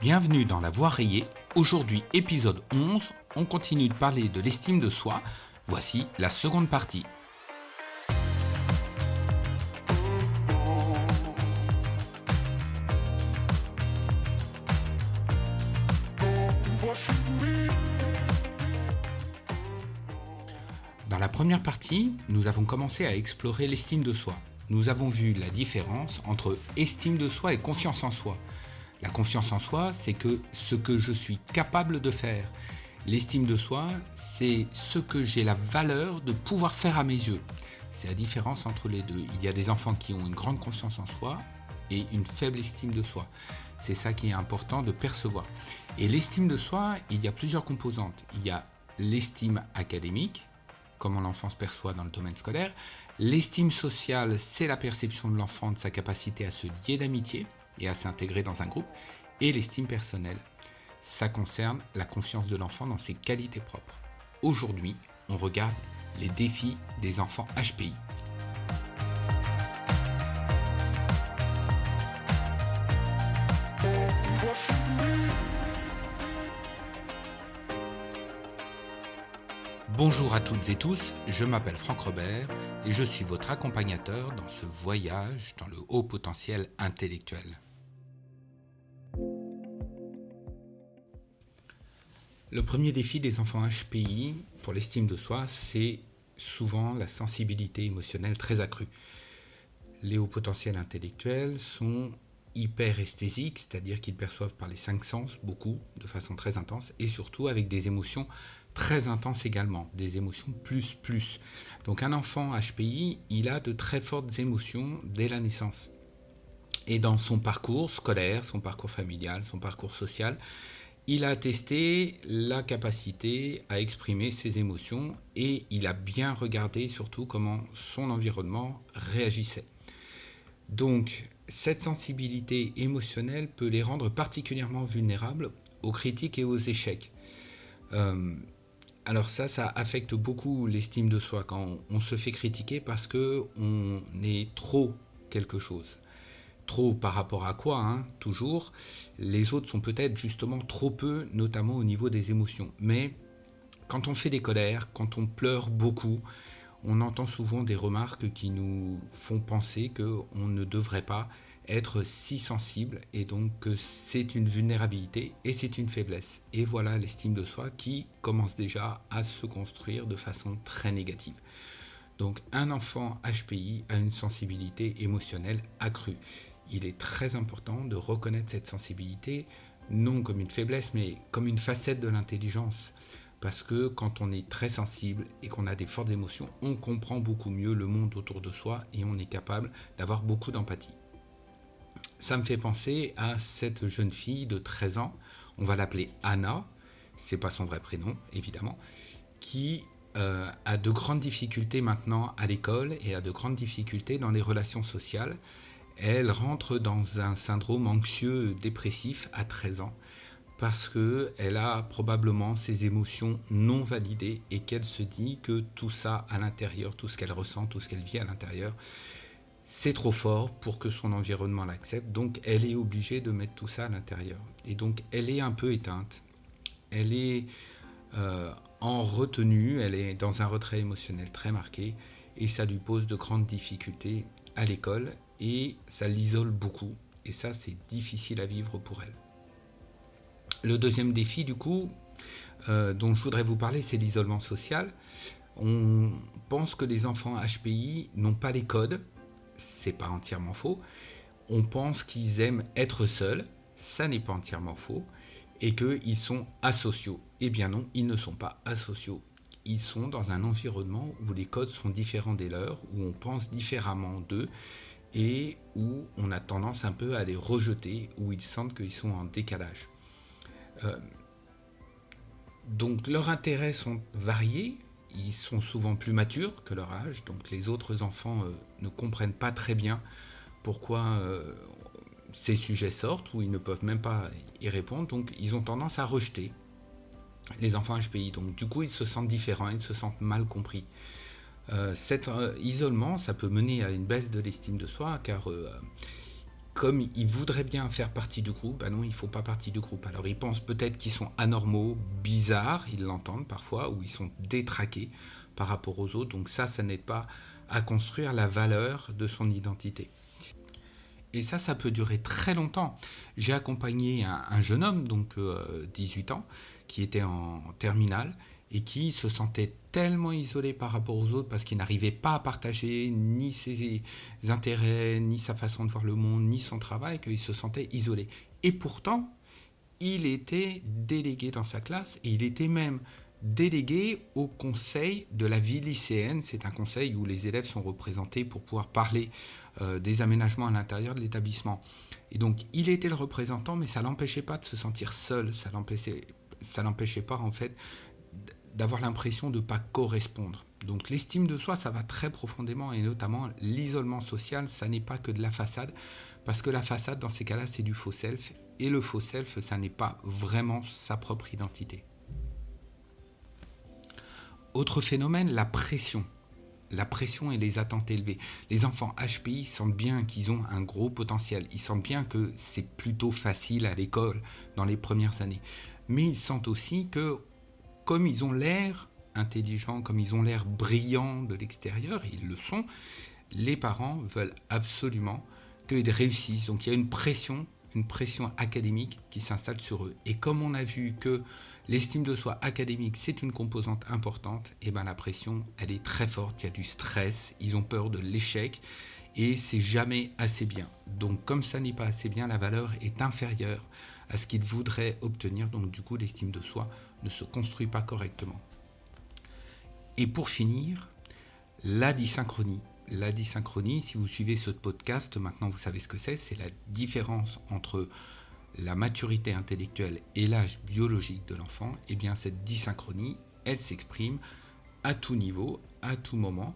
Bienvenue dans La Voix rayée. Aujourd'hui, épisode 11, on continue de parler de l'estime de soi. Voici la seconde partie. Dans la première partie, nous avons commencé à explorer l'estime de soi. Nous avons vu la différence entre estime de soi et confiance en soi. La confiance en soi, c'est que ce que je suis capable de faire. L'estime de soi, c'est ce que j'ai la valeur de pouvoir faire à mes yeux. C'est la différence entre les deux. Il y a des enfants qui ont une grande confiance en soi et une faible estime de soi. C'est ça qui est important de percevoir. Et l'estime de soi, il y a plusieurs composantes. Il y a l'estime académique, comment l'enfant se perçoit dans le domaine scolaire. L'estime sociale, c'est la perception de l'enfant de sa capacité à se lier d'amitié et à s'intégrer dans un groupe. Et l'estime personnelle, ça concerne la confiance de l'enfant dans ses qualités propres. Aujourd'hui, on regarde les défis des enfants HPI. Bonjour à toutes et tous, je m'appelle Franck Robert et je suis votre accompagnateur dans ce voyage dans le haut potentiel intellectuel. Le premier défi des enfants HPI pour l'estime de soi, c'est souvent la sensibilité émotionnelle très accrue. Les hauts potentiels intellectuels sont hyper esthésiques, c'est-à-dire qu'ils perçoivent par les cinq sens beaucoup, de façon très intense, et surtout avec des émotions très intenses également, des émotions plus plus. Donc un enfant HPI, il a de très fortes émotions dès la naissance. Et dans son parcours scolaire, son parcours familial, son parcours social, il a testé la capacité à exprimer ses émotions et il a bien regardé surtout comment son environnement réagissait. Donc cette sensibilité émotionnelle peut les rendre particulièrement vulnérables aux critiques et aux échecs. Euh, alors ça, ça affecte beaucoup l'estime de soi quand on se fait critiquer parce que on est trop quelque chose trop par rapport à quoi, hein, toujours. Les autres sont peut-être justement trop peu, notamment au niveau des émotions. Mais quand on fait des colères, quand on pleure beaucoup, on entend souvent des remarques qui nous font penser qu'on ne devrait pas être si sensible et donc que c'est une vulnérabilité et c'est une faiblesse. Et voilà l'estime de soi qui commence déjà à se construire de façon très négative. Donc un enfant HPI a une sensibilité émotionnelle accrue il est très important de reconnaître cette sensibilité, non comme une faiblesse, mais comme une facette de l'intelligence. Parce que quand on est très sensible et qu'on a des fortes émotions, on comprend beaucoup mieux le monde autour de soi et on est capable d'avoir beaucoup d'empathie. Ça me fait penser à cette jeune fille de 13 ans, on va l'appeler Anna, c'est pas son vrai prénom évidemment, qui euh, a de grandes difficultés maintenant à l'école et a de grandes difficultés dans les relations sociales elle rentre dans un syndrome anxieux dépressif à 13 ans parce qu'elle a probablement ses émotions non validées et qu'elle se dit que tout ça à l'intérieur, tout ce qu'elle ressent, tout ce qu'elle vit à l'intérieur, c'est trop fort pour que son environnement l'accepte. Donc elle est obligée de mettre tout ça à l'intérieur. Et donc elle est un peu éteinte. Elle est euh, en retenue, elle est dans un retrait émotionnel très marqué et ça lui pose de grandes difficultés à l'école et ça l'isole beaucoup. Et ça, c'est difficile à vivre pour elle. Le deuxième défi, du coup, euh, dont je voudrais vous parler, c'est l'isolement social. On pense que les enfants HPI n'ont pas les codes. C'est pas entièrement faux. On pense qu'ils aiment être seuls. Ça n'est pas entièrement faux. Et qu'ils sont asociaux. Eh bien non, ils ne sont pas asociaux. Ils sont dans un environnement où les codes sont différents des leurs, où on pense différemment d'eux et où on a tendance un peu à les rejeter, où ils sentent qu'ils sont en décalage. Euh, donc leurs intérêts sont variés, ils sont souvent plus matures que leur âge, donc les autres enfants euh, ne comprennent pas très bien pourquoi euh, ces sujets sortent, ou ils ne peuvent même pas y répondre, donc ils ont tendance à rejeter les enfants HPI. Donc du coup ils se sentent différents, ils se sentent mal compris. Euh, cet euh, isolement, ça peut mener à une baisse de l'estime de soi, car euh, comme ils voudraient bien faire partie du groupe, ben non, ils ne font pas partie du groupe. Alors ils pensent peut-être qu'ils sont anormaux, bizarres, ils l'entendent parfois, ou ils sont détraqués par rapport aux autres. Donc ça, ça n'aide pas à construire la valeur de son identité. Et ça, ça peut durer très longtemps. J'ai accompagné un, jeune homme, donc 18 euh, ans, qui était en terminale et qui se sentait tellement isolé par rapport aux autres parce qu'il n'arrivait pas à partager ni ses intérêts, ni sa façon de voir le monde, ni son travail, qu'il se sentait isolé. Et pourtant, il était délégué dans sa classe et il était même délégué au conseil de la vie lycéenne. C'est un conseil où les élèves sont représentés pour pouvoir parler euh, des aménagements à l'intérieur de l'établissement. Et donc, il était le représentant, mais ça l'empêchait pas de se sentir seul. Ça l'empêchait, ça l'empêchait pas en fait d'avoir l'impression de ne pas correspondre. Donc l'estime de soi, ça va très profondément et notamment l'isolement social, ça n'est pas que de la façade, parce que la façade, dans ces cas-là, c'est du faux self, et le faux self, ça n'est pas vraiment sa propre identité. Autre phénomène, la pression. La pression et les attentes élevées. Les enfants HPI sentent bien qu'ils ont un gros potentiel. Ils sentent bien que c'est plutôt facile à l'école dans les premières années. Mais ils sentent aussi que comme ils ont l'air intelligents, comme ils ont l'air brillants de l'extérieur, ils le sont, les parents veulent absolument qu'ils réussissent. Donc il y a une pression, une pression académique qui s'installe sur eux. Et comme on a vu que l'estime de soi académique, c'est une composante importante, et eh ben la pression, elle est très forte, il y a du stress, ils ont peur de l'échec, et c'est jamais assez bien. Donc comme ça n'est pas assez bien, la valeur est inférieure à ce qu'ils voudraient obtenir. Donc du coup, l'estime de soi ne se construit pas correctement. Et pour finir, la dysynchronie. La dysynchronie, si vous suivez ce podcast, maintenant vous savez ce que c'est, c'est la différence entre la maturité intellectuelle et l'âge biologique de l'enfant. Et eh bien cette dysynchronie, elle s'exprime à tout niveau, à tout moment,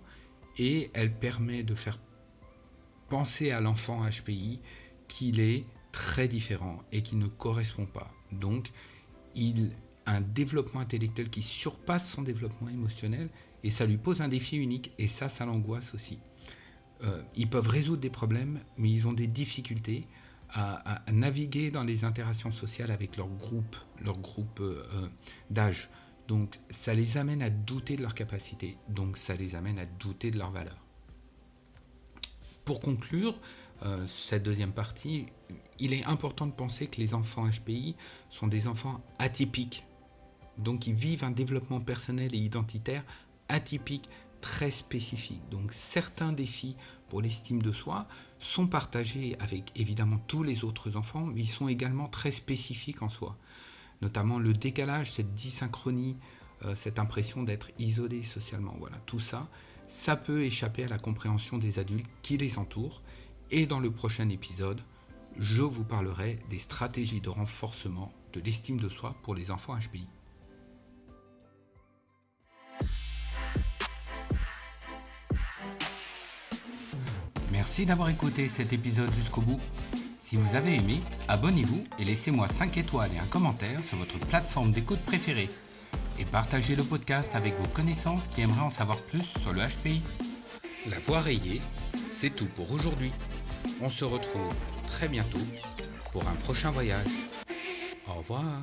et elle permet de faire penser à l'enfant HPI qu'il est très différent et qui ne correspond pas. Donc, il a un développement intellectuel qui surpasse son développement émotionnel et ça lui pose un défi unique et ça, ça l'angoisse aussi. Euh, ils peuvent résoudre des problèmes, mais ils ont des difficultés à, naviguer dans les interactions sociales avec leur groupe, leur groupe euh, euh, d'âge. Donc ça les amène à douter de leur capacité, donc ça les amène à douter de leur valeur. Pour conclure, euh, cette deuxième partie, il est important de penser que les enfants HPI sont des enfants atypiques. Donc ils vivent un développement personnel et identitaire atypique, très spécifique. Donc certains défis pour l'estime de soi sont partagés avec évidemment tous les autres enfants, mais ils sont également très spécifiques en soi. Notamment le décalage, cette dysynchronie, euh, cette impression d'être isolé socialement. Voilà, tout ça, ça peut échapper à la compréhension des adultes qui les entourent et dans le prochain épisode, je vous parlerai des stratégies de renforcement de l'estime de soi pour les enfants HPI. Merci d'avoir écouté cet épisode jusqu'au bout. Si vous avez aimé, abonnez-vous et laissez-moi 5 étoiles et un commentaire sur votre plateforme d'écoute préférée. Et partagez le podcast avec vos connaissances qui aimeraient en savoir plus sur le HPI. La voix rayée, c'est tout pour aujourd'hui. On se retrouve très bientôt pour un prochain voyage. Au revoir.